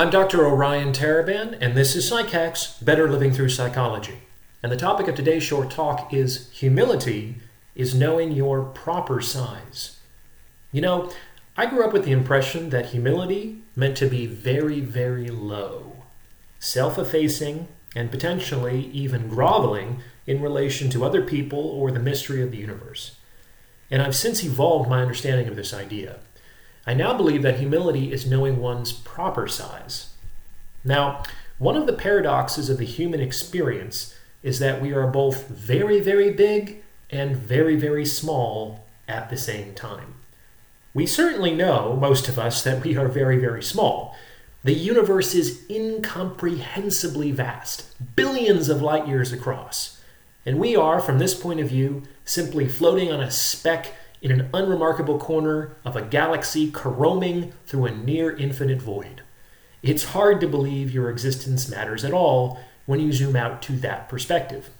I'm Dr. Orion Taraban, and this is PsycHacks Better Living Through Psychology. And the topic of today's short talk is humility is knowing your proper size. You know, I grew up with the impression that humility meant to be very, very low, self effacing, and potentially even groveling in relation to other people or the mystery of the universe. And I've since evolved my understanding of this idea. I now believe that humility is knowing one's proper size. Now, one of the paradoxes of the human experience is that we are both very, very big and very, very small at the same time. We certainly know, most of us, that we are very, very small. The universe is incomprehensibly vast, billions of light years across. And we are, from this point of view, simply floating on a speck in an unremarkable corner of a galaxy caroming through a near infinite void. It's hard to believe your existence matters at all when you zoom out to that perspective.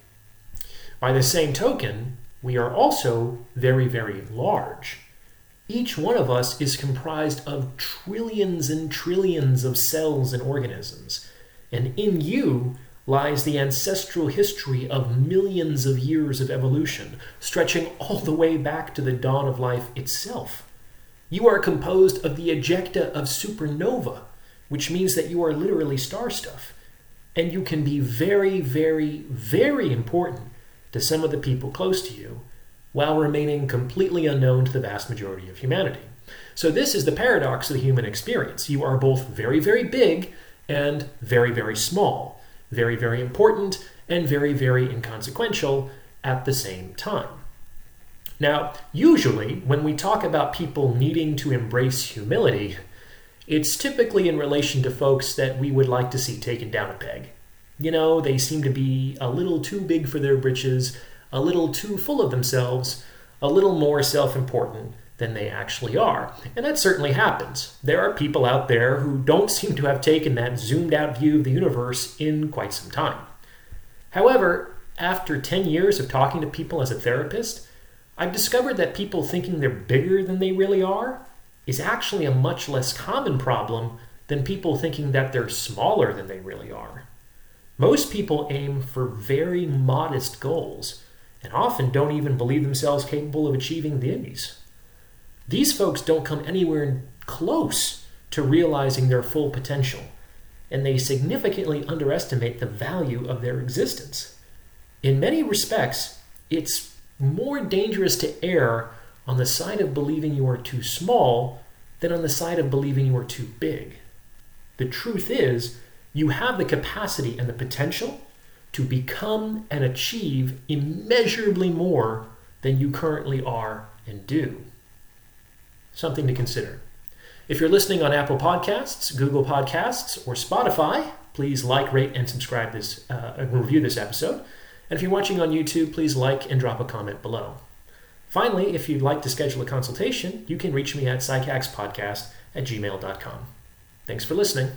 By the same token, we are also very, very large. Each one of us is comprised of trillions and trillions of cells and organisms. And in you, lies the ancestral history of millions of years of evolution, stretching all the way back to the dawn of life itself. You are composed of the ejecta of supernova, which means that you are literally star stuff. And you can be very, very, very important to some of the people close to you while remaining completely unknown to the vast majority of humanity. So, this is the paradox of the human experience. You are both very, very big and very, very small very, very important, and very, very inconsequential at the same time. Now, usually, when we talk about people needing to embrace humility, it's typically in relation to folks that we would like to see taken down a peg. You know, they seem to be a little too big for their britches, a little too full of themselves, a little more self important than they actually are. And that certainly happens. There are people out there who don't seem to have taken that zoomed out view of the universe in quite some time. However, after 10 years of talking to people as a therapist, I've discovered that people thinking they're bigger than they really are is actually a much less common problem than people thinking that they're smaller than they really are. Most people aim for very modest goals and often don't even believe themselves capable of achieving these. These folks don't come anywhere close to realizing their full potential, and they significantly underestimate the value of their existence. In many respects, it's more dangerous to err on the side of believing you are too small than on the side of believing you are too big. The truth is, you have the capacity and the potential to become and achieve immeasurably more than you currently are and do something to consider. If you're listening on Apple Podcasts, Google Podcasts, or Spotify, please like, rate, and subscribe this, uh, review this episode. And if you're watching on YouTube, please like and drop a comment below. Finally, if you'd like to schedule a consultation, you can reach me at psychackspodcast at gmail.com. Thanks for listening.